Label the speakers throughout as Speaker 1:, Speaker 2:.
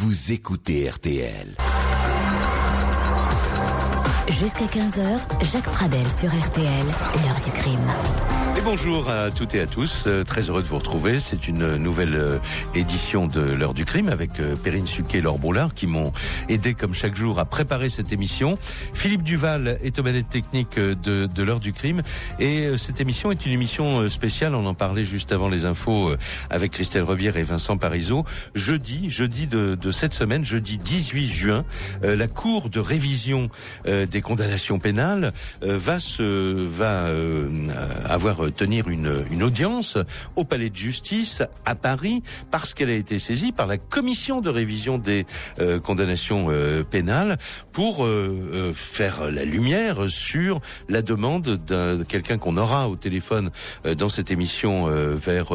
Speaker 1: vous écoutez RTL.
Speaker 2: Jusqu'à 15h, Jacques Pradel sur RTL, l'heure du crime.
Speaker 3: Bonjour à toutes et à tous, euh, très heureux de vous retrouver. C'est une nouvelle euh, édition de l'heure du crime avec euh, Perrine Suquet et Laure Broulard qui m'ont aidé comme chaque jour à préparer cette émission. Philippe Duval est au manette technique de, de l'heure du crime et cette émission est une émission spéciale, on en parlait juste avant les infos avec Christelle Rebière et Vincent Parisot. Jeudi, jeudi de, de cette semaine, jeudi 18 juin, la Cour de révision des condamnations pénales va se va avoir tenir une, une audience au palais de justice à Paris parce qu'elle a été saisie par la commission de révision des euh, condamnations euh, pénales pour euh, faire la lumière sur la demande de quelqu'un qu'on aura au téléphone dans cette émission vers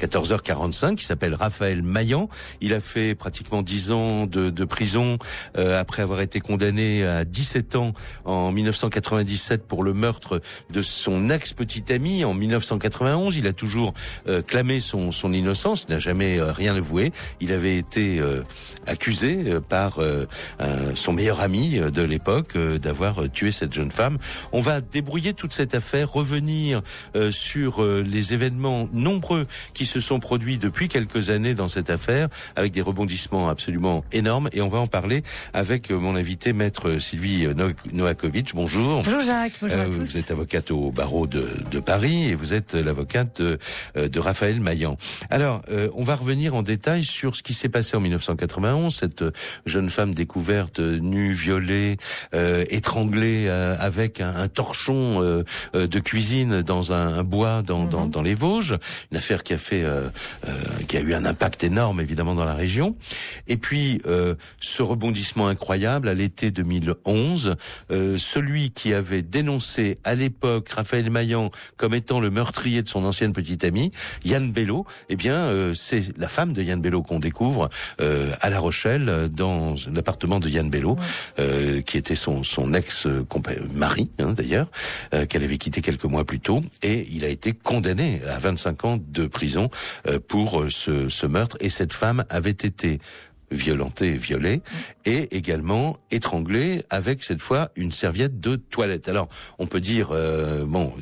Speaker 3: 14h45 qui s'appelle Raphaël Maillan. Il a fait pratiquement 10 ans de, de prison après avoir été condamné à 17 ans en 1997 pour le meurtre de son ex-petite amie en 1991. Il a toujours euh, clamé son, son innocence, n'a jamais euh, rien avoué. Il avait été euh, accusé par son meilleur ami de l'époque d'avoir tué cette jeune femme. On va débrouiller toute cette affaire, revenir sur les événements nombreux qui se sont produits depuis quelques années dans cette affaire, avec des rebondissements absolument énormes. Et on va en parler avec mon invité, maître Sylvie Noakovic. Bonjour.
Speaker 4: Bonjour Jacques, bonjour à tous.
Speaker 3: Vous êtes avocate au barreau de, de Paris et vous êtes l'avocate de, euh, de, Raphaël Maillan. Alors, euh, on va revenir en détail sur ce qui s'est passé en 1991, cette jeune femme découverte nue, violée, euh, étranglée avec un, un torchon de cuisine dans un, bois dans, dans, mhm. dans, les Vosges, une affaire qui a fait, qui a eu un impact énorme évidemment dans la région. Et puis ce rebondissement incroyable à l'été 2011, celui qui avait dénoncé à l'époque Raphaël Maillan comme étant le meurtrier de son ancienne petite amie, Yann Bello, eh bien, euh, c'est la femme de Yann Bello qu'on découvre euh, à La Rochelle, dans l'appartement de Yann Bello, euh, qui était son, son ex-mari, hein, d'ailleurs, qu'elle avait quitté quelques mois plus tôt, et il a été condamné à 25 ans de prison pour ce, ce meurtre, et cette femme avait été violenté violé, et également étranglé avec cette fois une serviette de toilette. Alors, on peut dire, euh, bon,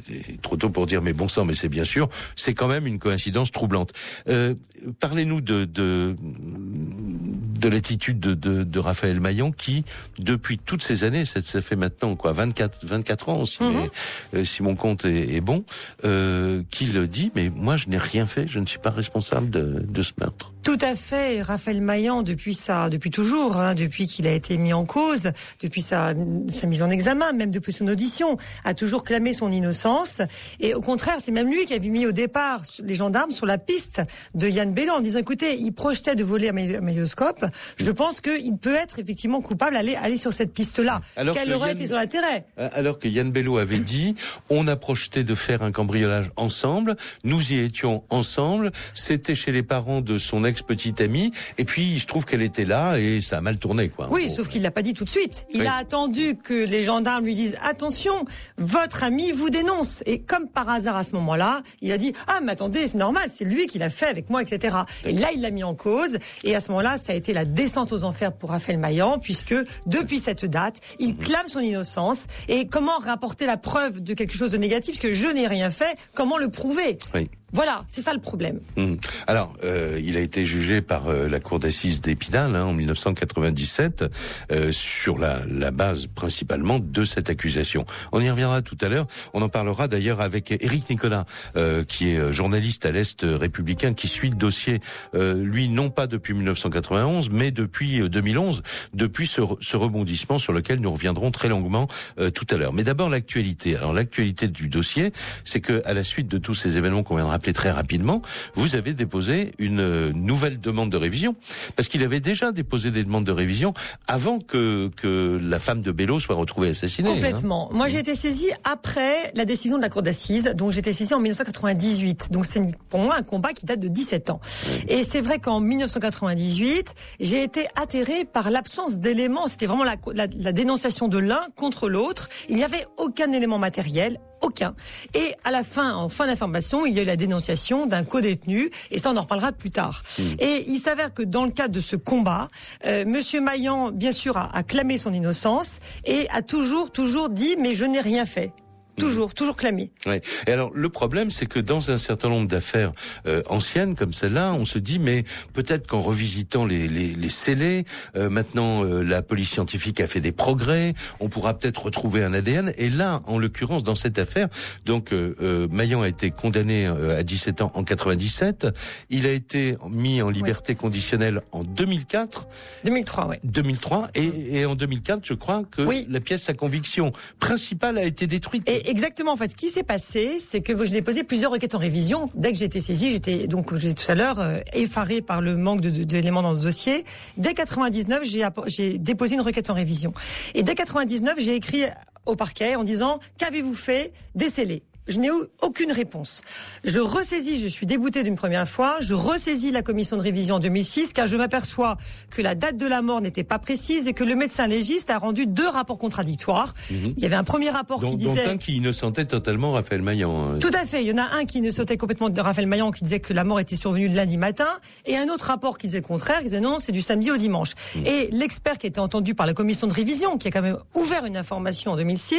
Speaker 3: trop tôt pour dire, mais bon sang, mais c'est bien sûr, c'est quand même une coïncidence troublante. Euh, Parlez-nous de, de, de l'attitude de, de, de, Raphaël Maillon qui, depuis toutes ces années, ça, ça fait maintenant quoi, 24, 24 ans, si, mhm. euh, si mon compte est, est bon, euh, qu'il dit, mais moi je n'ai rien fait, je ne suis pas responsable de, de ce meurtre.
Speaker 4: Tout à fait, Raphaël Maillan, depuis ça, depuis toujours, hein, depuis qu'il a été mis en cause, depuis sa, sa mise en examen, même depuis son audition, a toujours clamé son innocence. Et au contraire, c'est même lui qui avait mis au départ les gendarmes sur la piste de Yann Bellan en disant écoutez, il projetait de voler un magnétoscope. Je pense qu'il peut être effectivement coupable d'aller aller sur cette piste-là. Quel aurait été son intérêt
Speaker 3: euh, Alors que Yann Bello avait dit on a projeté de faire un cambriolage ensemble, nous y étions ensemble, c'était chez les parents de son ex-petite amie, et puis il se trouve qu'elle était là et ça a mal tourné, quoi.
Speaker 4: Oui, sauf qu'il l'a pas dit tout de suite. Il a attendu que les gendarmes lui disent attention, votre ami vous dénonce. Et comme par hasard à ce moment-là, il a dit ah mais attendez, c'est normal, c'est lui qui l'a fait avec moi, etc. Et là, il l'a mis en cause. Et à ce moment-là, ça a été la descente aux enfers pour Raphaël Maillan, puisque depuis cette date, il mhm. clame son innocence. Et comment rapporter la preuve de quelque chose de négatif, parce que je n'ai rien fait, comment le prouver?
Speaker 3: Oui.
Speaker 4: Voilà, c'est ça le problème.
Speaker 3: Mmh. Alors, euh, il a été jugé par euh, la cour d'assises d'Épinal hein, en 1997 euh, sur la, la, base principalement de cette accusation. On y reviendra tout à l'heure. On en parlera d'ailleurs avec Éric Nicolas, euh, qui est journaliste à l'Est républicain, qui suit le dossier, euh, lui non pas depuis 1991, mais depuis 2011, depuis ce, ce, rebondissement sur lequel nous reviendrons très longuement tout à l'heure. Mais d'abord l'actualité. Alors l'actualité du dossier, c'est que à la suite de tous ces événements qu'on viendra rappeler très rapidement, vous avez déposé une nouvelle demande de révision, parce qu'il avait déjà déposé des demandes de révision avant que, que la femme de Bello soit retrouvée assassinée.
Speaker 4: Hein. Complètement. Moi, j'ai été saisie après la décision de la Cour d'assises, donc j'ai été saisie en 1998. Donc c'est pour moi un combat qui date de 17 ans. Et c'est vrai qu'en 1998, j'ai été atterrée par l'absence d'éléments. C'était vraiment la, la, la dénonciation de l'un contre l'autre. Il n'y avait aucun élément matériel, aucun. Et à la fin, en fin d'information, il y a eu la dénonciation d'un co-détenu, et ça on en reparlera plus tard. Hmm. Et il s'avère que dans le cadre de ce combat, euh, Monsieur Maillan, bien sûr, a, a clamé son innocence et a toujours, toujours dit mais je n'ai rien fait. Toujours, toujours clamé.
Speaker 3: Ouais. Et alors le problème, c'est que dans un certain nombre d'affaires euh, anciennes comme celle-là, on se dit mais peut-être qu'en revisitant les, les, les scellés, euh, maintenant euh, la police scientifique a fait des progrès, on pourra peut-être retrouver un ADN. Et là, en l'occurrence, dans cette affaire, donc Maillan a été condamné à 17 ans en 97. Il a été mis en liberté conditionnelle en 2004.
Speaker 4: 2003, oui.
Speaker 3: 2003 et, et en 2004, je crois que la pièce à conviction principale a été détruite.
Speaker 4: Exactement. En fait, ce qui s'est passé, c'est que je déposé plusieurs requêtes en révision. Dès que j'ai été saisie, j'étais donc, je disais tout à l'heure, euh, effarée par le manque d'éléments dans ce dossier. Dès 99, j'ai déposé une requête en révision. Et dès 99, j'ai écrit au parquet en disant qu'avez-vous fait Décelé je n'ai eu aucune réponse. Je ressaisis, je suis déboutée d'une première fois, je ressaisis la commission de révision en 2006 car je m'aperçois que la date de la mort n'était pas précise et que le médecin légiste a rendu deux rapports contradictoires. Mhm. Il y avait un premier rapport qui disait...
Speaker 3: Dont un qui innocentait totalement Raphaël Maillan.
Speaker 4: Hein. Tout à fait. Il y en a un qui innocentait complètement de Raphaël Maillan qui disait que la mort était survenue le lundi matin et un autre rapport qui disait le contraire, qui disait non, c'est du samedi au dimanche. Mhm. Et l'expert qui été entendu par la commission de révision, qui a quand même ouvert une information en 2006,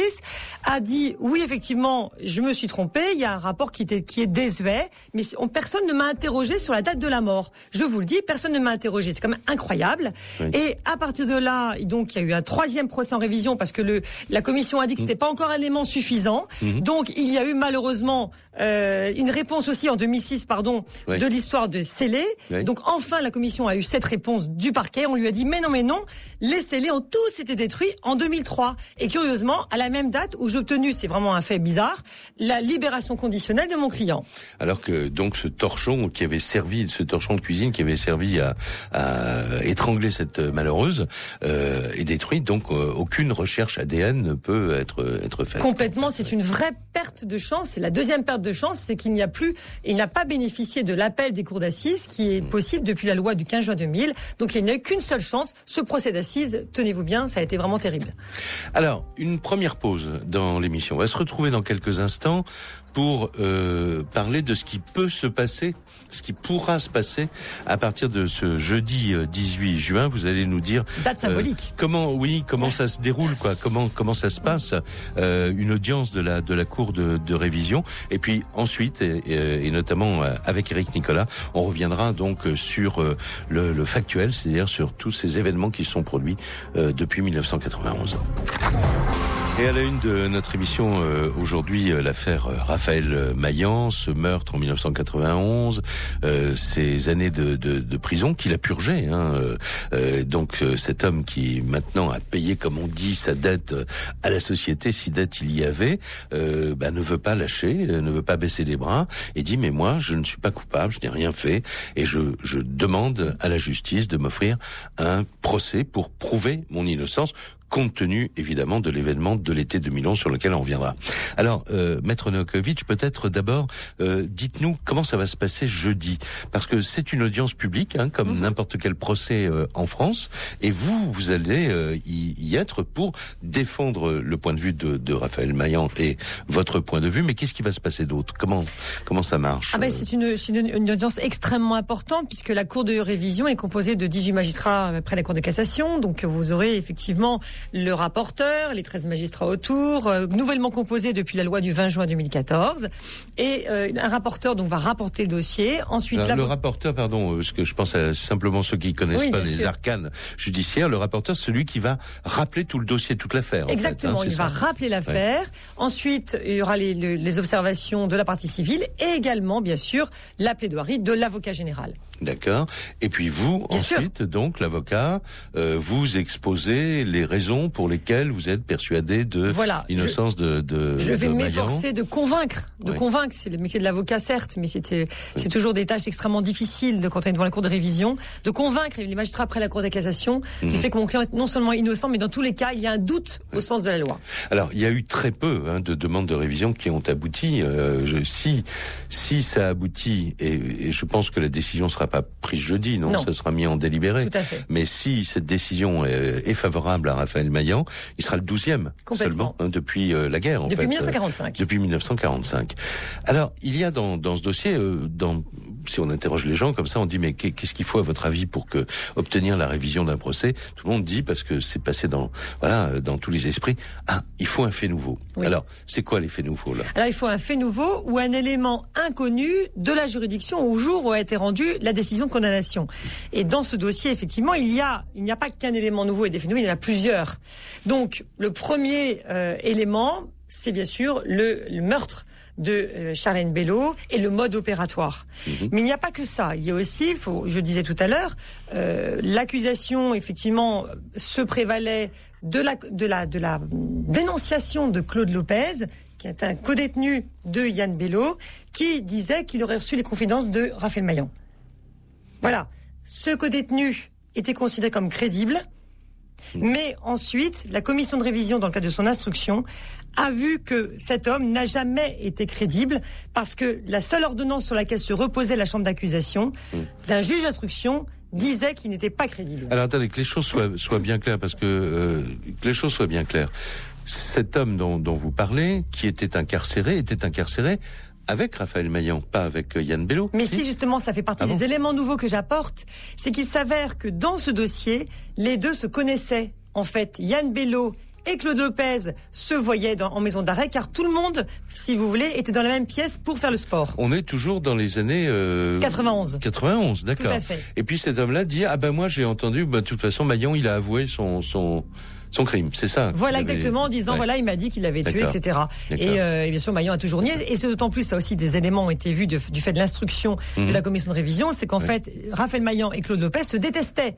Speaker 4: a dit oui, effectivement, je me suis trompé. Il y a un rapport qui, était, qui est désuet, mais personne ne m'a interrogé sur la date de la mort. Je vous le dis, personne ne m'a interrogé. C'est quand même incroyable. Et à partir de là, donc il y a eu un troisième procès en révision parce que le, la commission a dit que c'était pas encore un élément suffisant. Mhm. Donc il y a eu malheureusement euh, une réponse aussi en 2006, pardon, de l'histoire de scellés. Donc enfin la commission a eu cette réponse du parquet. On lui a dit mais non mais non, les scellés ont tous été détruits en 2003. Et curieusement, à la même date où j'ai obtenu, c'est vraiment un fait bizarre, la libération conditionnelle de mon client.
Speaker 3: Alors que donc ce torchon qui avait servi, ce torchon de cuisine qui avait servi à, à étrangler cette malheureuse euh, est détruit. Donc euh, aucune recherche ADN ne peut être être faite.
Speaker 4: Complètement, c'est une vraie perte de chance. C'est la deuxième perte de chance, c'est qu'il n'y a plus, il n'a pas bénéficié de l'appel des cours d'assises qui est possible depuis la loi du 15 juin 2000. Donc il n'y a qu'une seule chance. Ce procès d'assises, tenez-vous bien, ça a été vraiment terrible.
Speaker 3: Alors une première pause dans l'émission. On va se retrouver dans quelques instants pour euh, parler de ce qui peut se passer, ce qui pourra se passer à partir de ce jeudi 18 euh, juin. Vous allez nous dire
Speaker 4: date symbolique.
Speaker 3: Euh, comment, oui, comment ça se déroule, quoi, comment comment ça se passe, euh, une audience de la de la cour de, de révision, et puis ensuite et, et, notamment avec Eric Nicolas, on reviendra donc sur le, le factuel, c'est-à-dire sur tous ces événements qui sont produits depuis 1991. Et à la une de notre émission euh, aujourd'hui, euh, l'affaire euh, Raphaël Maillan, ce meurtre en 1991, ces années de, de, de prison qu'il a purgé. Hein, donc cet homme qui maintenant a payé, comme on dit, sa dette à la société, si dette il y avait, bah, ne veut pas lâcher, ne veut pas baisser les bras, et dit mais moi je ne suis pas coupable, je n'ai rien fait, et je, je demande à la justice de m'offrir un procès pour prouver mon innocence compte tenu évidemment de l'événement de l'été 2011 sur lequel on reviendra. Alors, euh, Maître Novakovic, peut-être d'abord, euh, dites-nous comment ça va se passer jeudi, parce que c'est une audience publique, hein, comme mhm. n'importe quel procès euh, en France, et vous, vous allez euh, y, y, être pour défendre le point de vue de, de Raphaël Maillan et votre point de vue, mais qu'est-ce qui va se passer d'autre? Comment comment ça marche
Speaker 4: ah ben, C'est une, une, une, audience extrêmement importante, puisque la Cour de révision est composée de 18 magistrats après la Cour de cassation, donc vous aurez effectivement le rapporteur, les 13 magistrats autour, euh, nouvellement composé depuis la loi du 20 juin 2014, et euh, un rapporteur donc va rapporter le dossier. Ensuite,
Speaker 3: le rapporteur, pardon, euh, parce que je pense à simplement ceux qui connaissent pas les arcanes judiciaires, le rapporteur, celui qui va rappeler tout le dossier, toute l'affaire.
Speaker 4: Exactement,
Speaker 3: en fait,
Speaker 4: hein, il va rappeler l'affaire. Ensuite, il y aura les, les observations de la partie civile et également, bien sûr, la plaidoirie de l'avocat général.
Speaker 3: D'accord. Et puis vous, ensuite, donc l'avocat, euh, vous exposez les raisons pour lesquelles vous êtes persuadé de
Speaker 4: voilà,
Speaker 3: l'innocence de, de.
Speaker 4: Je vais m'efforcer de convaincre, de convaincre. C'est le métier de l'avocat, certes, mais c'était c'est toujours des tâches extrêmement difficiles de quand on est devant la cour de révision, de convaincre les magistrats après la cour de cassation du mhm. fait que mon client est non seulement innocent, mais dans tous les cas, il y a un doute au sens de la loi.
Speaker 3: Alors, il y a eu très peu hein, de demandes de révision qui ont abouti. Euh, je, si si ça aboutit, et, et je pense que la décision sera pas prise jeudi, non,
Speaker 4: Non.
Speaker 3: Ça sera mis en délibéré.
Speaker 4: Tout à fait.
Speaker 3: Mais si cette décision est, favorable à Raphaël Maillan, il sera le douzième
Speaker 4: Complètement.
Speaker 3: seulement hein, depuis euh, la guerre. En
Speaker 4: Depuis
Speaker 3: fait,
Speaker 4: 1945.
Speaker 3: Euh, depuis 1945. Alors, il y a dans, dans ce dossier, euh, dans, si on interroge les gens comme ça, on dit mais qu'est- qu'est-ce qu'il faut à votre avis pour que obtenir la révision d'un procès? Tout le monde dit parce que c'est passé dans voilà dans tous les esprits. Ah, il faut un fait nouveau.
Speaker 4: Oui.
Speaker 3: Alors, c'est quoi les faits nouveaux là?
Speaker 4: Alors il faut un fait nouveau ou un élément inconnu de la juridiction au jour où a été rendue la décision de condamnation. Et dans ce dossier, effectivement, il y a il n'y a pas qu'un élément nouveau et des faits nouveaux, il y en a plusieurs. Donc le premier euh, élément, c'est bien sûr le, le meurtre de euh, Charlène Bello et le mode opératoire. Mais il n'y a pas que ça. Il y a aussi, faut, je disais tout à l'heure, euh, l'accusation effectivement se prévalait de la de la de la dénonciation de Claude Lopez, qui est un codétenu de Yann Bello, qui disait qu'il aurait reçu les confidences de Raphaël Maillan. Voilà. Ce codétenu était considéré comme crédible. Mais ensuite, la commission de révision, dans le cadre de son instruction, a vu que cet homme n'a jamais été crédible parce que la seule ordonnance sur laquelle se reposait la chambre d'accusation d'un juge d'instruction disait qu'il n'était pas crédible.
Speaker 3: Alors attendez, que les choses soient, soient bien claires, parce que, euh, que les choses soient bien claires. Cet homme dont, dont vous parlez, qui était incarcéré, était incarcéré avec Raphaël Maillan, pas avec euh, Yann Bello.
Speaker 4: Mais si justement ça fait partie
Speaker 3: Ah bon
Speaker 4: des éléments nouveaux que j'apporte, c'est qu'il s'avère que dans ce dossier, les deux se connaissaient. En fait, Yann Bello et Claude Lopez se voyaient dans- en maison d'arrêt car tout le monde, si vous voulez, était dans la même pièce pour faire le sport.
Speaker 3: On est toujours dans les années euh,
Speaker 4: 91.
Speaker 3: 91, d'accord.
Speaker 4: Tout à fait.
Speaker 3: Et puis cet homme-là dit ah ben moi j'ai entendu, bah, de toute façon Maillan il a avoué son son son crime, c'est ça.
Speaker 4: Voilà exactement en disant
Speaker 3: Ouais.
Speaker 4: voilà il m'a dit qu'il l'avait tué etc. Et, euh, et bien sûr Maillon a toujours nié et c'est d'autant plus ça aussi des éléments ont été vus de- du fait de l'instruction de la commission de révision c'est qu'en
Speaker 3: Mhm. Ouais.
Speaker 4: fait Raphaël Maillan et Claude Lopez se détestaient.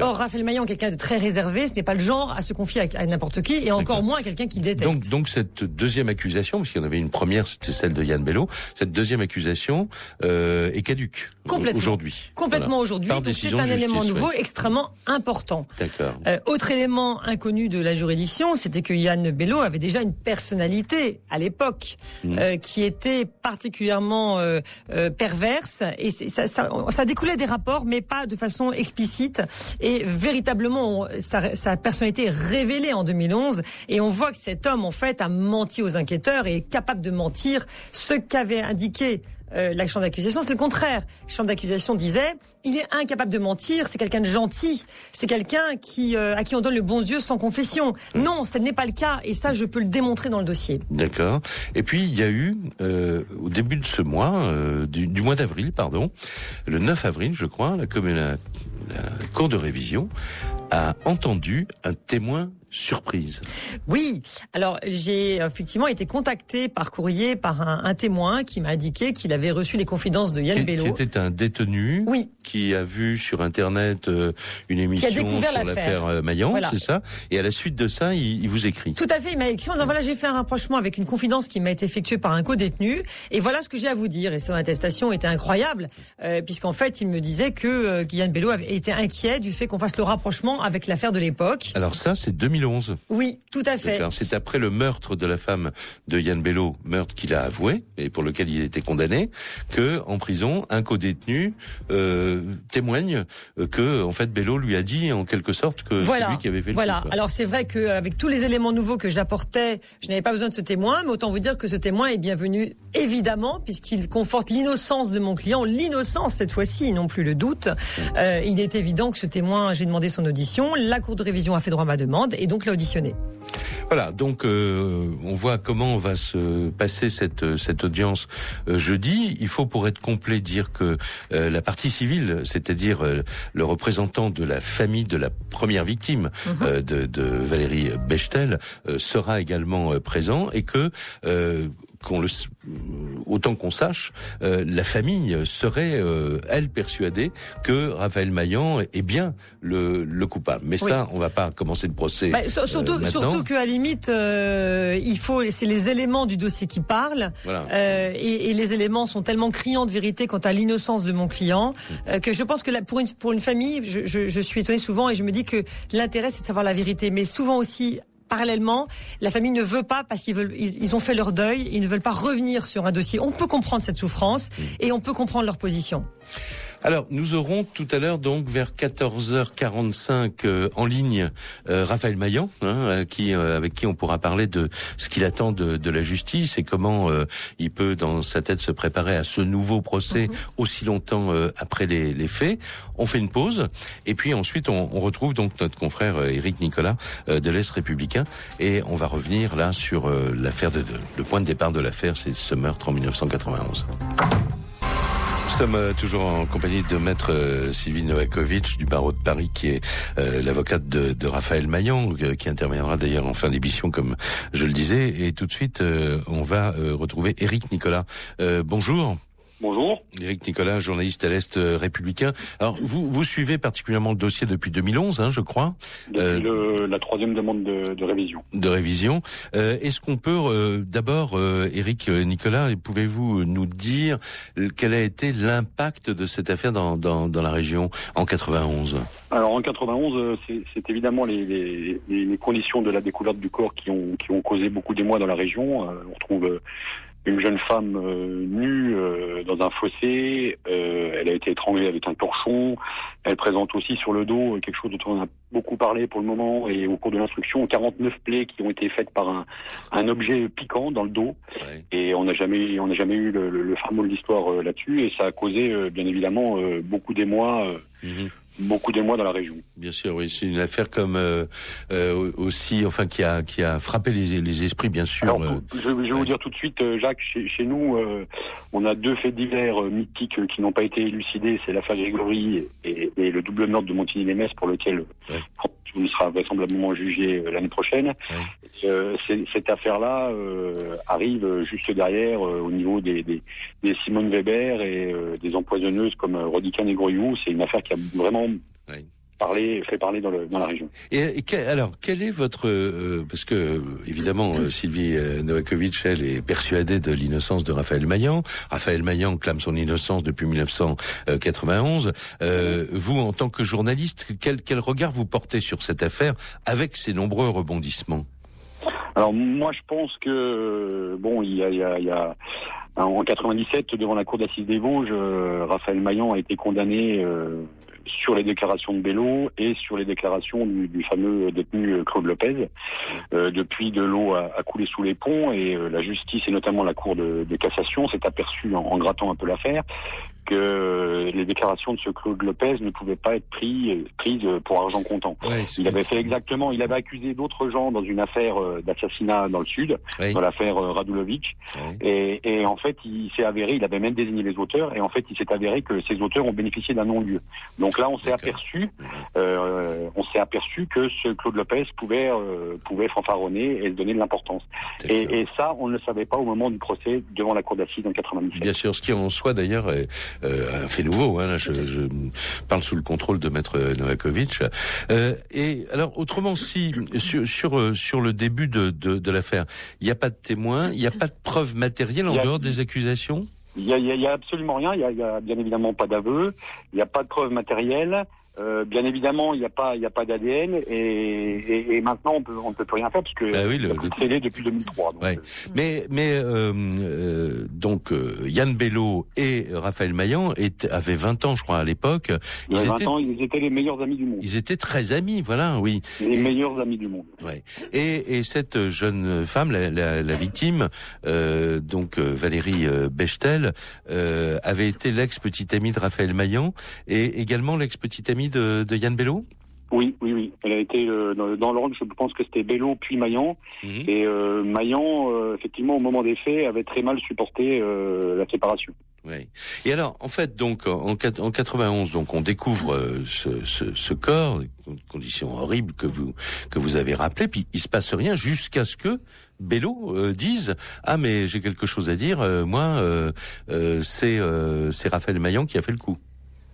Speaker 4: Or Raphaël Maillan quelqu'un de très réservé ce n'est pas le genre à se confier à, à n'importe qui et encore moins à quelqu'un qui déteste.
Speaker 3: Donc, donc cette deuxième accusation, parce qu'il y en avait une première, c'était celle de Yann Bello, cette deuxième accusation euh, est caduque
Speaker 4: Complètement.
Speaker 3: aujourd'hui.
Speaker 4: Complètement aujourd'hui. C'est un élément nouveau
Speaker 3: ouais.
Speaker 4: extrêmement important.
Speaker 3: D'accord.
Speaker 4: Euh, autre élément inconnu de la juridiction, c'était que Yann Bello avait déjà une personnalité à l'époque
Speaker 3: Mm.
Speaker 4: euh, qui était particulièrement euh, euh, perverse et ça, ça, ça découlait des rapports, mais pas de façon explicite. Et véritablement, sa, sa personnalité est révélée en 2011 et on voit que cet homme en fait a menti aux enquêteurs et est capable de mentir. Ce qu'avait indiqué euh, la chambre d'accusation, c'est le contraire. La chambre d'accusation disait, il est incapable de mentir, c'est quelqu'un de gentil, c'est quelqu'un qui euh, à qui on donne le bon Dieu sans confession. Non, ce n'est pas le cas, et ça, je peux le démontrer dans le dossier.
Speaker 3: D'accord. Et puis il y a eu euh, au début de ce mois, du, du mois d'avril, pardon, le 9 avril, je crois, la, commune- la, la cour de révision a entendu un témoin surprise.
Speaker 4: Oui, alors j'ai effectivement été contacté par courrier par un, un témoin qui m'a indiqué qu'il avait reçu les confidences de Yann
Speaker 3: Qui,
Speaker 4: Bello.
Speaker 3: qui était un détenu
Speaker 4: Oui.
Speaker 3: qui a vu sur internet euh, une émission
Speaker 4: découvert
Speaker 3: sur
Speaker 4: l'affaire.
Speaker 3: euh, Maillan,
Speaker 4: Voilà.
Speaker 3: c'est ça. Et à la suite de ça, il, il vous écrit.
Speaker 4: Tout à fait, il m'a écrit en disant voilà j'ai fait un rapprochement avec une confidence qui m'a été effectuée par un co-détenu et voilà ce que j'ai à vous dire et son attestation était incroyable euh, puisqu'en fait il me disait que euh, Yann Bello avait été inquiet du fait qu'on fasse le rapprochement avec l'affaire de l'époque.
Speaker 3: Alors ça, c'est 2011.
Speaker 4: Oui, tout à fait.
Speaker 3: C'est après le meurtre de la femme de Yann Bello, meurtre qu'il a avoué et pour lequel il était condamné, que en prison, un co-détenu euh, témoigne que en fait Bello lui a dit en quelque sorte que c'est
Speaker 4: Voilà.
Speaker 3: lui qui avait fait le
Speaker 4: Voilà.
Speaker 3: coup.
Speaker 4: Alors c'est vrai qu'avec tous les éléments nouveaux que j'apportais, je n'avais pas besoin de ce témoin, mais autant vous dire que ce témoin est bienvenu évidemment puisqu'il conforte l'innocence de mon client, l'innocence cette fois-ci, non plus le doute. Euh, il est évident que ce témoin, j'ai demandé son audition, la cour de révision a fait droit à ma demande et donc l'a auditionné.
Speaker 3: Voilà, donc euh, on voit comment va se passer cette cette audience euh, jeudi. Il faut pour être complet dire que euh, la partie civile, c'est-à-dire euh, le représentant de la famille de la première victime euh, de, de Valérie Bechtel, euh, sera également euh, présent et que euh, qu'on le s- autant qu'on sache, euh, la famille serait euh, elle persuadée que Raphaël Maillan est bien le, le coupable. Mais
Speaker 4: Oui.
Speaker 3: ça, on va pas commencer le procès.
Speaker 4: Bah, sur- surtout,
Speaker 3: euh,
Speaker 4: surtout qu'à la limite, euh, il faut, c'est les éléments du dossier qui parlent,
Speaker 3: Voilà.
Speaker 4: euh, et, et les éléments sont tellement criants de vérité quant à l'innocence de mon client euh, que je pense que là, pour une pour une famille, je, je, je suis étonnée souvent et je me dis que l'intérêt c'est de savoir la vérité, mais souvent aussi. Parallèlement, la famille ne veut pas parce qu'ils veulent, ils, ils ont fait leur deuil, ils ne veulent pas revenir sur un dossier. On peut comprendre cette souffrance et on peut comprendre leur position.
Speaker 3: Alors, nous aurons tout à l'heure, donc, vers 14h45 euh, en ligne, euh, Raphaël Maillan, hein, euh, qui, avec qui on pourra parler de ce qu'il attend de, de, la justice et comment il peut, dans sa tête, se préparer à ce nouveau procès mhm. aussi longtemps après les, les, faits. On fait une pause et puis ensuite, on, on retrouve donc notre confrère Éric Nicolas de l'Est républicain et on va revenir là sur l'affaire de, de, le point de départ de l'affaire, c'est ce meurtre en 1991. Nous sommes euh, toujours en compagnie de maître euh, Sylvie Novakovic du barreau de Paris, qui est euh, l'avocate de, de, Raphaël Maillan, qui interviendra d'ailleurs en fin d'émission, comme je le disais. Et tout de suite, on va retrouver Éric Nicolas. bonjour.
Speaker 5: Bonjour.
Speaker 3: Éric Nicolas, journaliste à l'Est euh, républicain. Alors, vous, vous suivez particulièrement le dossier depuis 2011, hein, je crois.
Speaker 5: Depuis euh, la troisième demande de, de révision.
Speaker 3: De révision. Euh, Est-ce qu'on peut, euh, d'abord, euh, Éric Nicolas, pouvez-vous nous dire quel a été l'impact de cette affaire dans, dans, dans la région en 91
Speaker 5: Alors, en 91, c'est évidemment les, les, les, conditions de la découverte du corps qui ont, qui ont causé beaucoup d'émoi dans la région. on retrouve une jeune femme euh, nue euh, dans un fossé. Euh, elle a été étranglée avec un torchon. Elle présente aussi sur le dos quelque chose dont on a beaucoup parlé pour le moment et au cours de l'instruction 49 plaies qui ont été faites par un, un objet piquant dans le dos. Et on n'a jamais on n'a jamais eu le, le, fameux de l'histoire là-dessus et ça a causé bien évidemment beaucoup d'émoi. Mm beaucoup d'émoi dans la région.
Speaker 3: Bien sûr, oui, c'est une affaire comme euh, euh, aussi, enfin, qui a qui a frappé les, les esprits, bien sûr.
Speaker 5: Euh, je, je, vais vous dire tout de suite, Jacques, chez, chez nous, on a deux faits divers mythiques qui n'ont pas été élucidés. C'est l'affaire Grégory et, et, le double meurtre de Montigny-les-Messes, pour lequel ouais. on sera vraisemblablement jugé l'année prochaine. Euh, cette affaire-là euh, arrive juste derrière au niveau des, des, des, Simone Weber et des empoisonneuses comme Rodica Negroyou. C'est une affaire qui a vraiment parler, fait parler dans, le, dans la région.
Speaker 3: Et, alors, quel est votre euh, parce que évidemment euh, Sylvie euh, Novakovic elle est persuadée de l'innocence de Raphaël Maillan. Raphaël Maillan clame son innocence depuis 1991. vous, en tant que journaliste, quel, quel regard vous portez sur cette affaire avec ses nombreux rebondissements?
Speaker 5: Alors moi, je pense que bon, il y a, il y a, il y a en 97 devant la cour d'assises des Vosges, Raphaël Maillan a été condamné sur les déclarations de Bello et sur les déclarations du, fameux détenu euh, Claude Lopez. Euh, depuis, de l'eau a, coulé sous les ponts et euh, la justice et notamment la Cour de, de cassation s'est aperçue en, grattant un peu l'affaire que les déclarations de ce Claude Lopez ne pouvaient pas être prises, prises pour argent comptant. il avait fait exactement, il avait accusé d'autres gens dans une affaire d'assassinat dans le sud, dans l'affaire Radulovic, et, et, en fait il s'est avéré, il avait même désigné les auteurs, et en fait il s'est avéré que ces auteurs ont bénéficié d'un non-lieu. Donc là on s'est aperçu, euh, on s'est aperçu que ce Claude Lopez pouvait euh, pouvait fanfaronner et se donner de l'importance. Et, et, ça on ne le savait pas au moment du procès devant la cour d'assises en 97.
Speaker 3: Bien sûr, ce qui en soit d'ailleurs euh, un fait nouveau. Hein, je, je, parle sous le contrôle de maître Novakovic. Euh, et alors, autrement, si sur sur, euh, sur le début de, de, de l'affaire, il n'y a pas de témoins, il n'y a pas de preuves matérielles en dehors des accusations?
Speaker 5: Il y a, y a, absolument rien. Il y a, y a, bien évidemment pas d'aveu. Il n'y a pas de preuves matérielles. Euh, bien évidemment, il n'y a pas, il y a pas d'ADN et, et, et, maintenant on peut, on peut plus rien faire parce que
Speaker 3: bah oui, le,
Speaker 5: depuis 2003. Donc,
Speaker 3: ouais. euh... Mais, mais euh, euh donc euh, Yann Bello et Raphaël Maillan avaient 20 ans, je crois, à l'époque.
Speaker 5: Ils, ils, étaient, ans, ils étaient les meilleurs amis du monde.
Speaker 3: Ils étaient très amis, voilà, oui.
Speaker 5: Les et, meilleurs amis du monde.
Speaker 3: Ouais. Et, et cette jeune femme, la, la, la victime, donc Valérie Bechtel, avait été l'ex-petite amie de Raphaël Maillan et également l'ex-petite amie de, de Yann Bello
Speaker 5: oui, oui, oui. Elle a été euh, dans, l'ordre, je pense que c'était Bello puis Maillan. Mhm. Et euh, Maillan, euh, effectivement, au moment des faits, avait très mal supporté euh, la séparation.
Speaker 3: Oui. Et alors, en fait, donc, en, en 91, donc, on découvre ce, ce, ce, corps, conditions horribles que vous que vous avez rappelé, puis il se passe rien jusqu'à ce que Bello dise ah mais j'ai quelque chose à dire, moi c'est c'est Raphaël Maillan qui a fait le coup.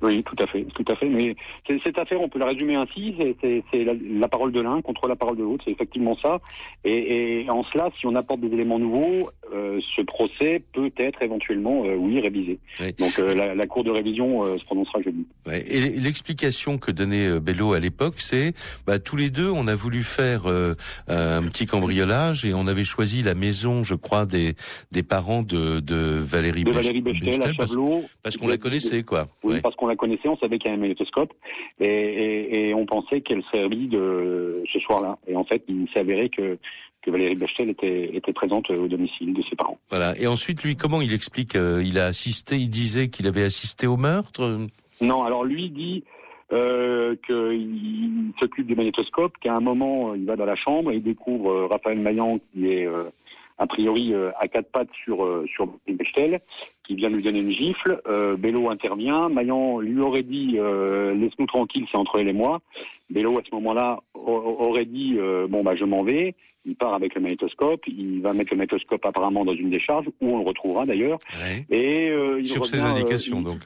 Speaker 5: Oui, tout à fait, tout à fait. Mais cette affaire, on peut la résumer ainsi c'est la, la, parole de l'un contre la parole de l'autre. C'est effectivement ça. Et, et, en cela, si on apporte des éléments nouveaux, euh, ce procès peut être éventuellement, euh, oui, révisé. Oui. Donc euh, la, la, cour de révision euh, se prononcera jeudi.
Speaker 3: Ouais. Et l'explication que donnait Bello à l'époque, c'est bah, tous les deux, on a voulu faire un petit cambriolage et on avait choisi la maison, je crois, des des parents de, de Valérie,
Speaker 5: de Valérie Bechtel, à
Speaker 3: parce, parce qu'on la connaissait, quoi.
Speaker 5: Oui, parce qu'on on la connaissait, on savait qu'il y avait un magnétoscope, et, on pensait qu'elle serait de ce soir-là. Et en fait, il s'est avéré que que Valérie Bechtel était, était présente au domicile de ses parents.
Speaker 3: Voilà. Et ensuite, lui, comment il explique euh, Il a assisté, il disait qu'il avait assisté au meurtre
Speaker 5: Non, alors lui dit euh, qu'il s'occupe du magnétoscope, qu'à un moment, il va dans la chambre et il découvre euh, Raphaël Maillan qui est euh, a priori à quatre pattes sur sur Bechtel, qui vient lui donner une gifle. Bello intervient. Maillan lui aurait dit laisse-nous tranquille, c'est entre elle et moi. Bello à ce moment-là aurait dit bon bah je m'en vais il part avec le magnétoscope, il va mettre le magnétoscope apparemment dans une décharge, où on le retrouvera d'ailleurs.
Speaker 3: Et euh, il sur ses indications,
Speaker 5: euh,
Speaker 3: donc.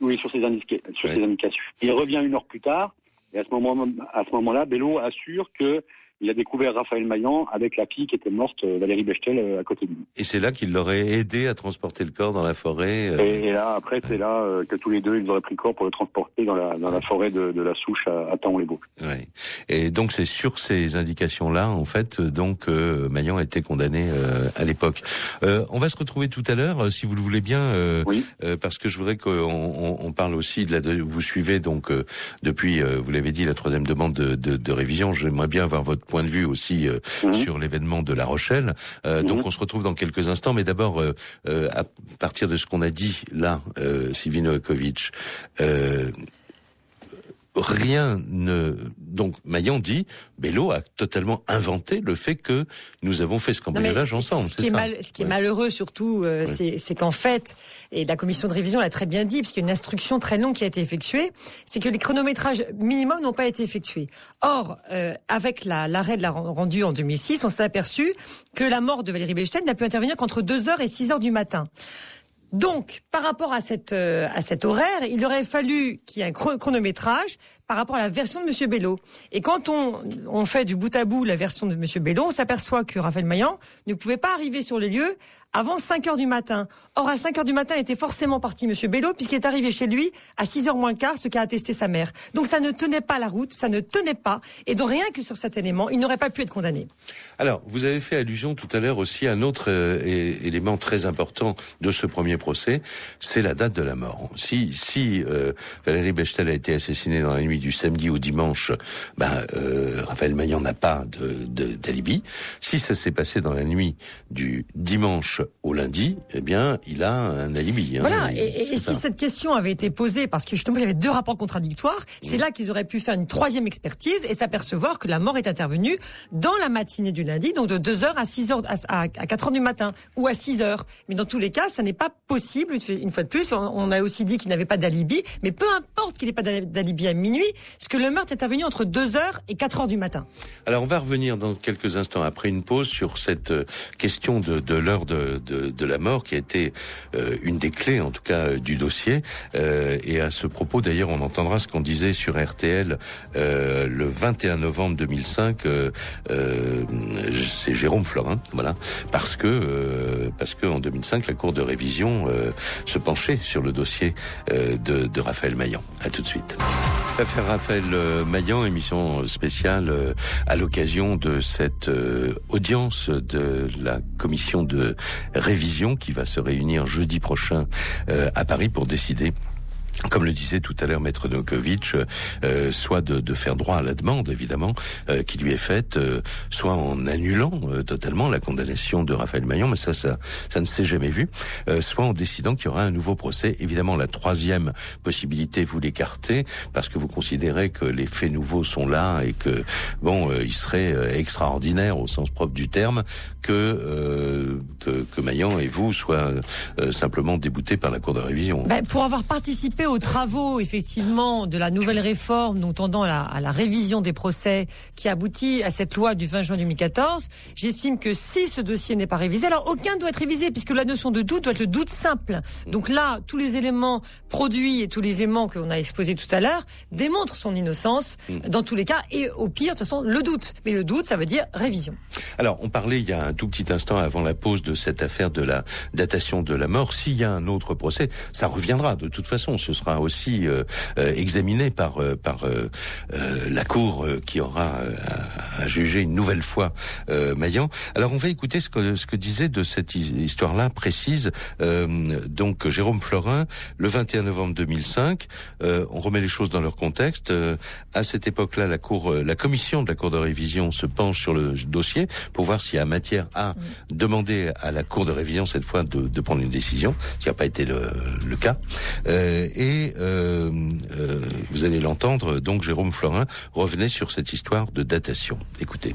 Speaker 5: Oui, sur ses, sur ses indications. Il revient une heure plus tard, et à ce moment, à ce moment-là, Bello assure que il a découvert Raphaël Maillan avec la fille qui était morte, euh, Valérie Bechtel, euh, à côté de lui.
Speaker 3: Et c'est là qu'il l'aurait aidé à transporter le corps dans la forêt.
Speaker 5: Euh. Et, là, après, c'est là que tous les deux, ils auraient pris le corps pour le transporter dans la, dans la forêt de, de la Souche à, à les boucles
Speaker 3: Ouais. Et donc, c'est sur ces indications-là, en fait, donc euh, Maillan a été condamné à l'époque. on va se retrouver tout à l'heure, si vous le voulez bien,
Speaker 5: oui.
Speaker 3: parce que je voudrais qu'on on, on, parle aussi de la. De, vous suivez donc depuis, vous l'avez dit, la troisième demande de, de, de révision. J'aimerais bien avoir votre point de vue aussi euh, mhm. sur l'événement de La Rochelle. Euh, donc mhm. on se retrouve dans quelques instants, mais d'abord euh, à partir de ce qu'on a dit là, euh, Sivino rien ne donc Maillan dit Bello a totalement inventé le fait que nous avons fait ce cambriolage ensemble.
Speaker 4: Ce qui, est, mal, ce qui est malheureux surtout, euh, c'est qu'en fait, et la commission de révision l'a très bien dit, puisqu'il y a une instruction très longue qui a été effectuée, c'est que les chronométrages minimums n'ont pas été effectués. Or, euh, avec l'arrêt de la rendue en 2006, on s'est aperçu que la mort de Valérie Bechtel n'a pu intervenir qu'entre 2h et 6h du matin. Donc, par rapport à cette euh, à cet horaire, il aurait fallu qu'il y ait un chronométrage par rapport à la version de Monsieur Bello. Et quand on, on fait du bout à bout la version de Monsieur Bello, on s'aperçoit que Raphaël Maillan ne pouvait pas arriver sur les lieux avant 5 heures du matin. Or, à 5 heures du matin, il était forcément parti, Monsieur Bello, puisqu'il est arrivé chez lui à 6 heures moins le quart, ce qu'a attesté sa mère. Donc, ça ne tenait pas la route, ça ne tenait pas. Et donc, rien que sur cet élément, il n'aurait pas pu être condamné.
Speaker 3: Alors, vous avez fait allusion tout à l'heure aussi à un autre euh, élément très important de ce premier procès, c'est la date de la mort. Si, si euh, Valérie Bechtel a été assassinée dans la nuit du samedi au dimanche, ben, euh, Raphaël Maillan n'a pas d'alibi. De, si ça s'est passé dans la nuit du dimanche au lundi, eh bien, il a un alibi.
Speaker 4: Hein. voilà. Et, si cette question avait été posée, parce que justement il y avait deux rapports contradictoires, c'est là qu'ils auraient pu faire une troisième expertise et s'apercevoir que la mort est intervenue dans la matinée du lundi, donc de 2h à 6h, à, 4h du matin, ou à 6h. Mais dans tous les cas, ça n'est pas possible, une fois de plus. On, a aussi dit qu'il n'avait pas d'alibi, mais peu importe qu'il n'ait pas d'alibi à minuit, parce que le meurtre est intervenu entre 2h et 4h du matin.
Speaker 3: Alors on va revenir dans quelques instants, après une pause, sur cette euh, question de, de l'heure de, de, de, la mort, qui a été euh, une des clés, en tout cas, euh, du dossier. et à ce propos, d'ailleurs, on entendra ce qu'on disait sur RTL le 21 novembre 2005. c'est Jérôme Florin, voilà, parce que parce que en 2005, la Cour de révision se penchait sur le dossier de, de Raphaël Maillan. À tout de suite. Raphaël Maillan, émission spéciale à l'occasion de cette audience de la commission de révision qui va se réunir jeudi prochain euh, à Paris pour décider comme le disait tout à l'heure Maître Nokovic, euh, soit de, faire droit à la demande, évidemment, euh, qui lui est faite, euh, soit en annulant totalement la condamnation de Raphaël Maillon, mais ça, ça, ça ne s'est jamais vu, soit en décidant qu'il y aura un nouveau procès. Évidemment, la troisième possibilité, vous l'écartez, parce que vous considérez que les faits nouveaux sont là et que, bon, il serait extraordinaire, au sens propre du terme, que, que, que Maillan et vous soient simplement déboutés par la Cour de révision.
Speaker 4: Ben, pour avoir participé aux travaux, effectivement, de la nouvelle réforme, nous tendant à la, à la, révision des procès qui aboutit à cette loi du 20 juin 2014, j'estime que si ce dossier n'est pas révisé, alors aucun doit être révisé, puisque la notion de doute doit être le doute simple. Donc là, tous les éléments produits et tous les aimants qu'on a exposés tout à l'heure démontrent son innocence, mm. dans tous les cas, et au pire, de toute façon, le doute. Mais le doute, ça veut dire révision.
Speaker 3: Alors, on parlait il y a un tout petit instant avant la pause de cette affaire de la datation de la mort. S'il y a un autre procès, ça reviendra de toute façon ce sera aussi euh, euh, examiné par euh, par la cour qui aura a jugé une nouvelle fois euh, Maillan. Alors on va écouter ce que, ce que disait de cette histoire-là précise euh, donc Jérôme Florin le 21 novembre 2005. Euh, on remet les choses dans leur contexte. Euh, à cette époque-là, la cour, la commission de la cour de révision se penche sur le dossier pour voir s'il y a matière à demander à la cour de révision cette fois de, de prendre une décision, ce qui n'a pas été le, le cas. et vous allez l'entendre. Donc Jérôme Florin revenait sur cette histoire de datation. Écoutez.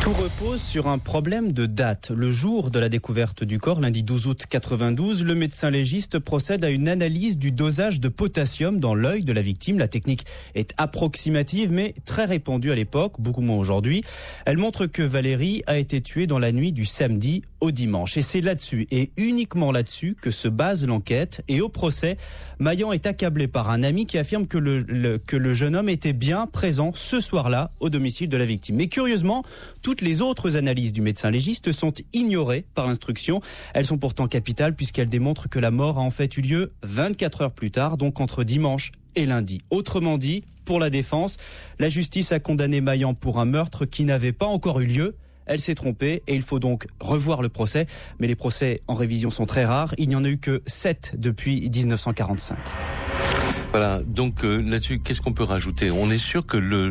Speaker 6: Tout repose sur un problème de date. Le jour de la découverte du corps, lundi 12 août 92, le médecin légiste procède à une analyse du dosage de potassium dans l'œil de la victime. La technique est approximative mais très répandue à l'époque, beaucoup moins aujourd'hui. Elle montre que Valérie a été tuée dans la nuit du samedi au dimanche. Et c'est là-dessus et uniquement là-dessus que se base l'enquête. Et au procès, Maillan est accablé par un ami qui affirme que le, que le jeune homme était bien présent ce soir-là au domicile de la victime. Mais curieusement, toutes les autres analyses du médecin légiste sont ignorées par l'instruction. Elles sont pourtant capitales puisqu'elles démontrent que la mort a en fait eu lieu 24 heures plus tard, donc entre dimanche et lundi. Autrement dit, pour la défense, la justice a condamné Maillan pour un meurtre qui n'avait pas encore eu lieu. Elle s'est trompée et il faut donc revoir le procès. Mais les procès en révision sont très rares. Il n'y en a eu que 7 depuis 1945.
Speaker 3: Voilà, donc euh, là-dessus, qu'est-ce qu'on peut rajouter? On est sûr que le,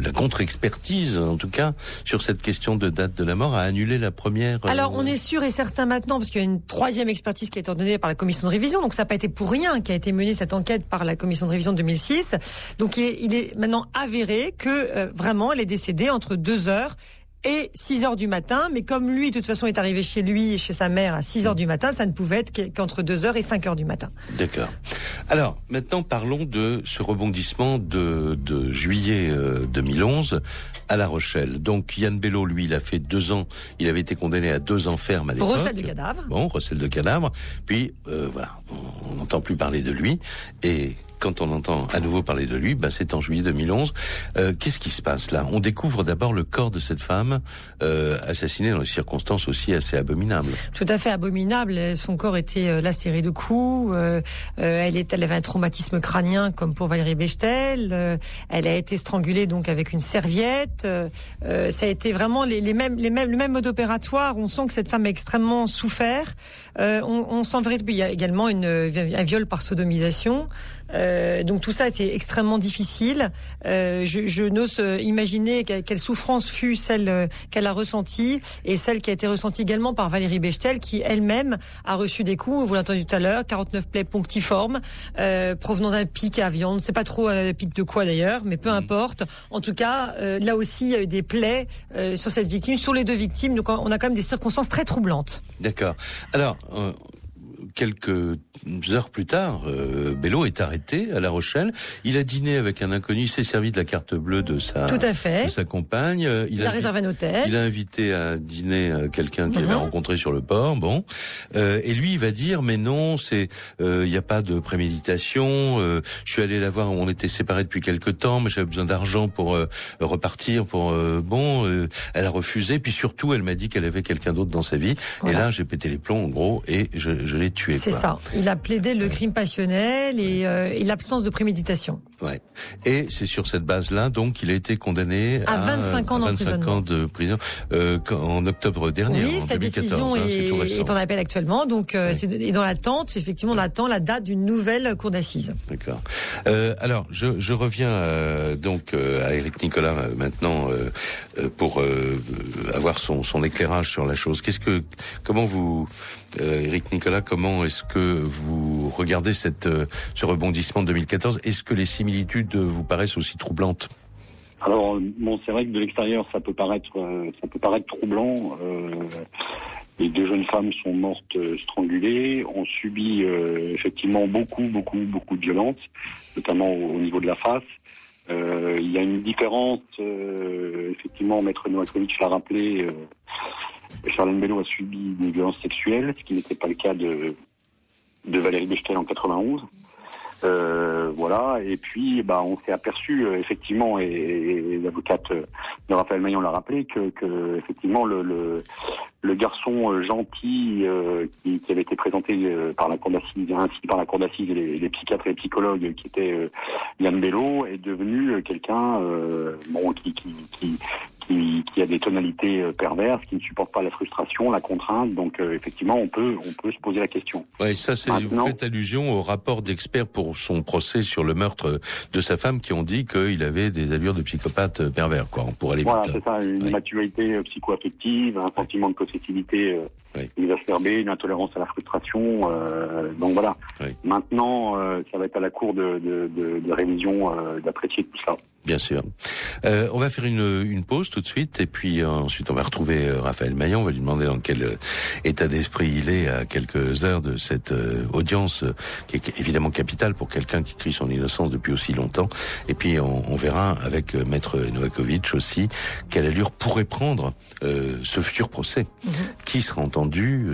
Speaker 3: la contre-expertise, en tout cas, sur cette question de date de la mort, a annulé la première.
Speaker 4: Euh, Alors, on est sûr et certain maintenant, parce qu'il y a une troisième expertise qui a été ordonnée par la commission de révision, donc ça n'a pas été pour rien qui a été menée cette enquête par la commission de révision de 2006. Donc, il est, il est maintenant avéré que euh, vraiment, elle est décédée entre deux heures et 6 heures du matin. Mais comme lui, de toute façon, est arrivé chez lui et chez sa mère à 6 heures du matin, ça ne pouvait être qu'entre 2 heures et 5 heures du matin.
Speaker 3: D'accord. Alors, maintenant, parlons de ce rebondissement de, de juillet 2011 euh, à La Rochelle. Donc, Yann Bello, lui, il a fait deux ans, il avait été condamné à deux ans ferme à l'époque.
Speaker 4: Recel de cadavre.
Speaker 3: Bon, recel de cadavre. Puis, euh, voilà, on n'entend plus parler de lui. Et quand on entend à nouveau parler de lui, bah, c'est en juillet 2011. Euh, Qu'est-ce qui se passe là? On découvre d'abord le corps de cette femme euh, assassinée dans des circonstances aussi assez abominables.
Speaker 4: Tout à fait abominable. Son corps était euh, lacéré de coups. Euh, euh, elle, est, elle avait un traumatisme crânien comme pour Valérie Bechtel. elle a été strangulée donc avec une serviette. ça a été vraiment les, les, mêmes, les mêmes, le même mode opératoire. On sent que cette femme a extrêmement souffert. on, on sent il y a également une, un viol par sodomisation. Euh, donc tout ça était extrêmement difficile. Euh, je, je n'ose euh, imaginer quelle, souffrance fut celle euh, qu'elle a ressentie et celle qui a été ressentie également par Valérie Bechtel, qui elle-même a reçu des coups. Vous l'avez entendu tout à l'heure, 49 plaies punctiformes euh, provenant d'un pic à viande. C'est pas trop un pic de quoi d'ailleurs, mais peu mmh. importe. En tout cas, là aussi, il y a eu des plaies sur cette victime, sur les deux victimes. Donc on a quand même des circonstances très troublantes.
Speaker 3: D'accord. Alors quelques heures plus tard, euh, Bello est arrêté à La Rochelle. Il a dîné avec un inconnu. Il s'est servi de la carte bleue de sa,
Speaker 4: Tout à fait.
Speaker 3: De sa compagne.
Speaker 4: Euh, il, a, réservé un hôtel.
Speaker 3: Il a invité à dîner euh, quelqu'un qu'il avait mhm. rencontré sur le port. Bon, euh, et lui, il va dire mais non, c'est il n'y a pas de préméditation. je suis allé la voir. On était séparés depuis quelque temps, mais j'avais besoin d'argent pour repartir. Pour bon, elle a refusé. Puis surtout, elle m'a dit qu'elle avait quelqu'un d'autre dans sa vie. Et là, j'ai pété les plombs en gros et je, je l'ai tué.
Speaker 4: C'est ça. Il a plaidé le crime passionnel et, euh, et l'absence de préméditation.
Speaker 3: Ouais. Et c'est sur cette base-là, donc, qu'il a été condamné
Speaker 4: à, 25 ans,
Speaker 3: 25 ans de prison euh, en octobre dernier.
Speaker 4: Oui,
Speaker 3: en
Speaker 4: sa
Speaker 3: 2014,
Speaker 4: décision
Speaker 3: hein,
Speaker 4: est, est, en appel actuellement, donc euh, c'est et dans l'attente. Effectivement, on attend la date d'une nouvelle cour d'assises.
Speaker 3: D'accord. Euh, alors, je, je reviens euh, donc euh, à Eric Nicolas maintenant pour avoir son, son éclairage sur la chose. Qu'est-ce que, comment vous Eric euh, Nicolas, comment est-ce que vous regardez cette, euh, ce rebondissement de 2014 Est-ce que les similitudes vous paraissent aussi troublantes?
Speaker 5: Alors bon, c'est vrai que de l'extérieur, ça peut paraître, euh, ça peut paraître troublant. les deux jeunes femmes sont mortes strangulées, ont subi effectivement beaucoup, beaucoup, beaucoup de violences, notamment au, niveau de la face. Il y a une différence, effectivement, Maître Novakovic l'a rappelé, Charlène Bello a subi une violence sexuelle, ce qui n'était pas le cas de, de Valérie Bechtel en 91. Euh, voilà. Et puis, bah, on s'est aperçu euh, effectivement, et, et l'avocate de Raphaël Maillon l'a rappelé, que, que effectivement le, le, le garçon euh, gentil euh, qui, qui, avait été présenté euh, par la cour d'assises, ainsi par la cour d'assises et les, les, psychiatres et les psychologues, qui était Yann Bello, est devenu quelqu'un bon qui, qui, qui, qui, qui, a des tonalités perverses, qui ne supporte pas la frustration, la contrainte. Donc effectivement, on peut on peut se poser la question.
Speaker 3: Oui, ça c'est vous faites allusion au rapport d'experts pour son procès sur le meurtre de sa femme qui ont dit qu'il avait des allures de psychopathe pervers, quoi. On pourrait aller
Speaker 5: voilà, c'est ça, une oui. maturité psycho-affective, un sentiment de euh, oui. exacerbée, une intolérance à la frustration. Euh, donc voilà. Oui. Maintenant, euh, ça va être à la cour de, de, de, de révision euh, d'apprécier tout ça.
Speaker 3: Bien sûr. Euh, on va faire une, une, pause tout de suite et puis euh, ensuite on va retrouver euh, Raphaël Maillon. On va lui demander dans quel état d'esprit il est à quelques heures de cette euh, audience qui est évidemment capitale pour quelqu'un qui crie son innocence depuis aussi longtemps. Et puis on, on verra avec Maître Novakovic aussi quelle allure pourrait prendre ce futur procès. -hmm. Qui sera entendu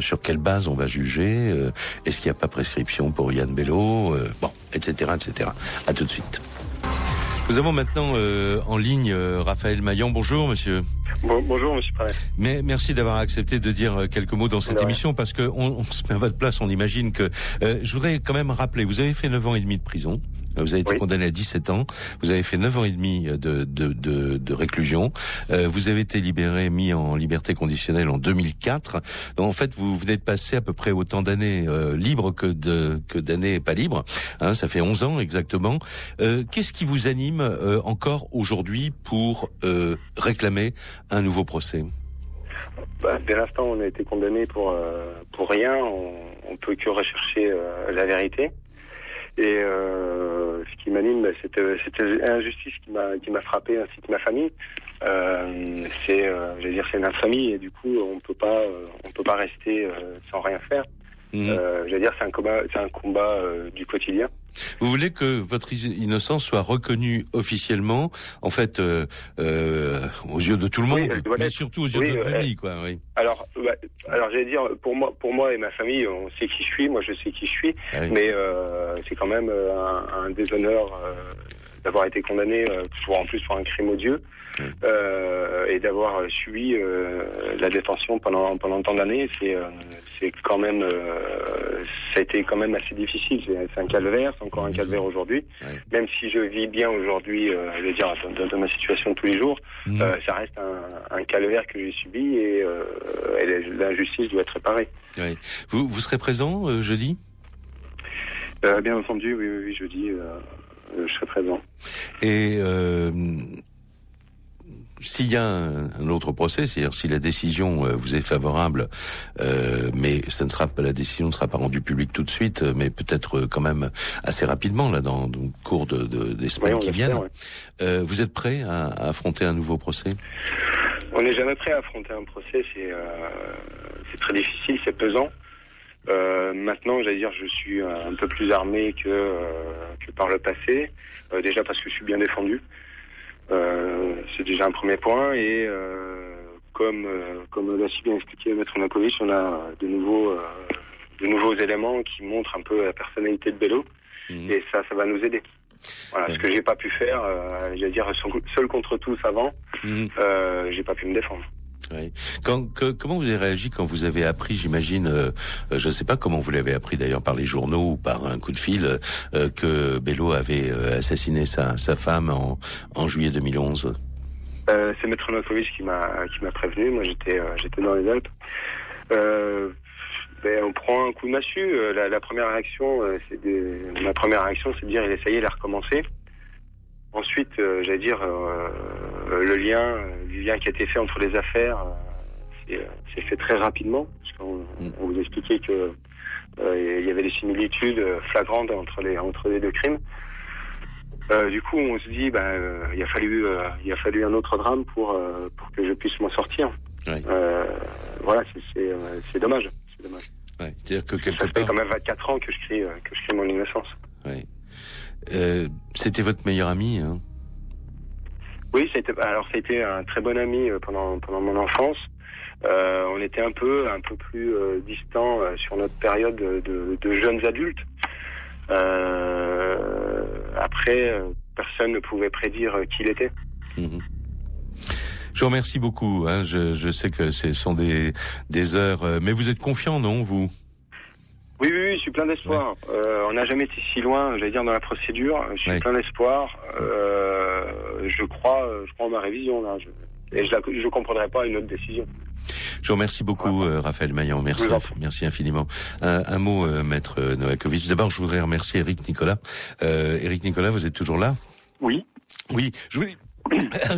Speaker 3: Sur quelle base on va juger Est-ce qu'il n'y a pas prescription pour Yann Bello Bon, etc., etc. À tout de suite. Nous avons maintenant euh, en ligne euh, Raphaël Maillon. Bonjour, monsieur.
Speaker 7: Bon, bonjour, monsieur Paret.
Speaker 3: Mais merci d'avoir accepté de dire quelques mots dans cette ouais. émission parce que on, on, se met à votre place, on imagine que. Euh, je voudrais quand même rappeler, vous avez fait 9 ans et demi de prison. Vous avez été oui. condamné à 17 ans. Vous avez fait 9 ans et demi de, de, de, de réclusion. Euh, vous avez été libéré, mis en liberté conditionnelle en 2004. Donc, en fait, vous venez de passer à peu près autant d'années euh, libres que de que d'années pas libres. Hein, ça fait 11 ans exactement. Euh, Qu'est-ce qui vous anime euh, encore aujourd'hui pour euh, réclamer un nouveau procès
Speaker 7: bah, Dès l'instant, on a été condamné pour pour rien. On, on peut que rechercher la vérité. Et euh, ce qui m'anime, bah, c'était l'injustice qui m'a qui m'a frappé ainsi que ma famille. Euh, c'est, euh, notre famille et du coup, on peut pas, on peut pas rester sans rien faire. Mmh. je veux dire, c'est un combat, c'est un combat du quotidien.
Speaker 3: Vous voulez que votre innocence soit reconnue officiellement, en fait, euh, euh, aux yeux de tout le monde, oui, mais surtout aux yeux
Speaker 7: oui,
Speaker 3: de votre famille, quoi. Oui.
Speaker 7: Alors, bah, alors j'allais dire, pour moi, pour moi et ma famille, on sait qui je suis. Moi, je sais qui je suis, ah mais euh, c'est quand même un, un déshonneur d'avoir été condamné pour en plus pour un crime odieux. Euh, et d'avoir suivi euh, la détention pendant pendant tant d'années, c'est euh, c'est quand même ça a été quand même assez difficile. C'est un calvaire, c'est encore un calvaire aujourd'hui. Même si je vis bien aujourd'hui, je veux dire de, ma situation de tous les jours, mmh. ça reste un, un calvaire que j'ai subi et, l'injustice doit être réparée.
Speaker 3: Vous vous serez présent jeudi?
Speaker 7: Bien entendu, oui, oui, oui jeudi. Je serai présent.
Speaker 3: Et euh, s'il y a un, un, autre procès, c'est-à-dire si la décision euh, vous est favorable, euh, mais ça ne sera pas la décision ne sera pas rendue publique tout de suite, mais peut-être quand même assez rapidement là dans, le cours de, de, des semaines
Speaker 7: oui,
Speaker 3: qui viennent.
Speaker 7: ouais.
Speaker 3: euh, vous êtes prêt à, à, affronter un nouveau procès?
Speaker 7: On n'est jamais prêt à affronter un procès. C'est euh, c'est très difficile, c'est pesant. Euh, maintenant, j'allais dire, je suis un peu plus armé que, euh, que par le passé. Euh, déjà parce que je suis bien défendu. Euh, c'est déjà un premier point. Et euh, comme, comme l'a si bien expliqué Maître Nakovic, on a de nouveaux, de nouveaux éléments qui montrent un peu la personnalité de Bello. Mmh. Et ça, ça va nous aider. Voilà, mmh. ce que j'ai pas pu faire, j'allais dire, seul contre tous avant, mmh. j'ai pas pu me défendre.
Speaker 3: Comment vous avez réagi quand vous avez appris, j'imagine, euh, je ne sais pas comment vous l'avez appris d'ailleurs par les journaux ou par un coup de fil, euh, que Bello avait euh, assassiné sa, femme en, juillet 2011
Speaker 7: euh, C'est Maître Novakovic qui m'a qui m'a prévenu. Moi, j'étais j'étais dans les Alpes. Ben, on prend un coup de massue. La, première réaction, c'est de, ma première réaction, c'est de dire il essayait, il a recommencé. Ensuite, euh, j'allais dire, euh, le lien, du lien qui a été fait entre les affaires, c'est fait très rapidement. Parce qu'on mm. on vous expliquait que il y avait des similitudes flagrantes entre les entre les deux crimes. Euh, du coup, on se dit, ben, euh, il a fallu, euh, il a fallu un autre drame pour pour que je puisse m'en sortir.
Speaker 3: Ouais.
Speaker 7: voilà, c'est dommage, c'est dommage.
Speaker 3: Ouais, dire que quelque
Speaker 7: ça
Speaker 3: part...
Speaker 7: fait quand même 24 ans que je crie que je crie mon innocence.
Speaker 3: Ouais. Euh, c'était votre meilleur ami, hein
Speaker 7: Oui, c'était alors c'était un très bon ami pendant pendant mon enfance. Euh, on était un peu un peu plus euh, distants sur notre période de, de, jeunes adultes. après, personne ne pouvait prédire qui il était.
Speaker 3: Mhm. Je vous remercie beaucoup. Hein. Je, je, sais que ce sont des, des heures, mais vous êtes confiant, non, vous?
Speaker 7: Oui, oui, oui, je suis plein d'espoir. Euh, on n'a jamais été si loin, j'allais dire, dans la procédure. Je suis plein d'espoir. Euh, je crois, je crois en ma révision là. et je ne comprendrai pas une autre décision.
Speaker 3: Je vous remercie beaucoup, euh, Raphaël Maillan. Merci, merci infiniment. Un, un mot, euh, maître Novakovic. D'abord, je voudrais remercier Eric Nicolas. Euh, Eric Nicolas, vous êtes toujours là?
Speaker 5: Oui.
Speaker 3: Oui, je voulais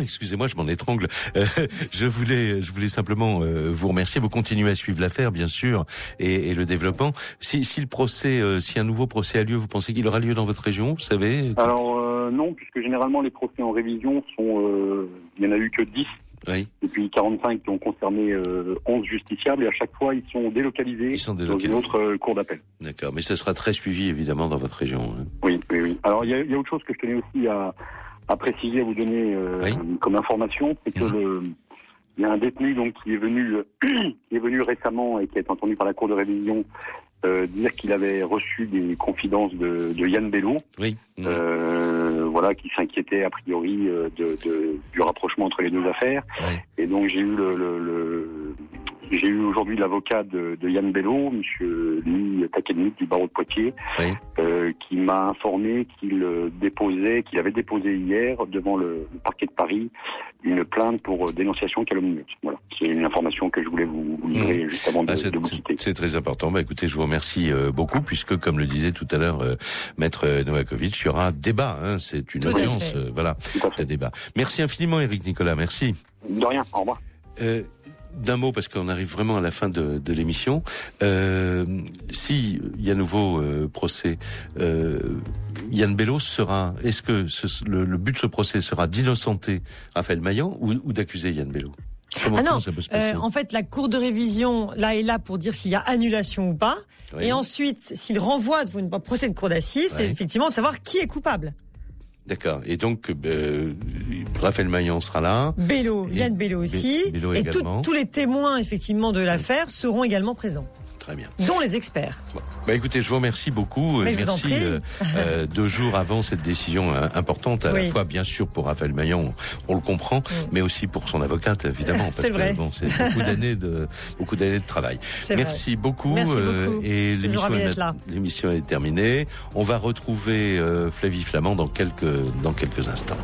Speaker 3: Excusez-moi, je m'en étrangle. Euh, je voulais, je voulais simplement euh, vous remercier. Vous continuez à suivre l'affaire, bien sûr, et, et, le développement. Si, si le procès, euh, si un nouveau procès a lieu, vous pensez qu'il aura lieu dans votre région Vous savez?
Speaker 5: Alors non, puisque généralement les procès en révision sont, il y en a eu que 10
Speaker 3: oui.
Speaker 5: depuis 45 qui ont concerné 11 justiciables et à chaque fois ils sont délocalisés, ils sont délocalisés. dans une autre cour d'appel.
Speaker 3: D'accord, mais ce sera très suivi évidemment dans votre région. Hein.
Speaker 5: Oui, oui, oui. Alors il y a, y a, autre chose que je tenais aussi à, à préciser, à vous donner euh, comme information, c'est que mhm. le, il y a un détenu donc qui est venu, qui est venu récemment et qui a été entendu par la cour de révision euh, dire qu'il avait reçu des confidences de, de Yann Bello,
Speaker 3: oui.
Speaker 5: euh, voilà, qui s'inquiétait a priori euh, de, de, du rapprochement entre les deux affaires. Et donc j'ai eu le, le, le j'ai eu aujourd'hui l'avocat de, de, Yann Bello, Monsieur Louis Takennik du barreau de Poitiers, euh, qui m'a informé qu'il déposait, qu'il avait déposé hier devant le, parquet de Paris une plainte pour dénonciation calomnieuse. Voilà, c'est une information que je voulais vous, livrer mmh. juste avant de, ah, de vous quitter.
Speaker 3: C'est très important. Bah écoutez, je vous remercie euh, beaucoup puisque, comme le disait tout à l'heure euh, Maître Novakovic, il y aura un débat. Hein, c'est une audience, euh, voilà, un débat. Merci infiniment, Eric Nicolas. Merci.
Speaker 5: De rien. Au revoir.
Speaker 3: D'un mot, parce qu'on arrive vraiment à la fin de, de l'émission. Euh, si il y a nouveau euh, procès, euh, Yann Bello sera. Est-ce que ce, le, le, but de ce procès sera d'innocenter Raphaël Maillan ou, ou d'accuser Yann Bello?
Speaker 4: Comment, ah non, ça peut se passer euh, en fait, la cour de révision là est là pour dire s'il y a annulation ou pas, et ensuite, s'il renvoie devant un procès de cour d'assises, c'est effectivement savoir qui est coupable.
Speaker 3: D'accord. Et donc, euh, Raphaël Maillon sera là.
Speaker 4: Bello, Yann Bello aussi. et tous les témoins, effectivement, de l'affaire seront également présents.
Speaker 3: Très bien.
Speaker 4: Dont les experts.
Speaker 3: Bah écoutez, je vous remercie beaucoup.
Speaker 4: Mais
Speaker 3: Merci
Speaker 4: euh,
Speaker 3: euh, deux jours avant cette décision euh, importante, à la fois bien sûr pour Raphaël Maillon, on, le comprend, mais aussi pour son avocate évidemment, parce que bon, c'est beaucoup d'années de beaucoup d'années de travail. Merci beaucoup,
Speaker 4: Merci beaucoup.
Speaker 3: et l'émission est, est terminée. On va retrouver Flavie Flamand dans quelques dans quelques instants.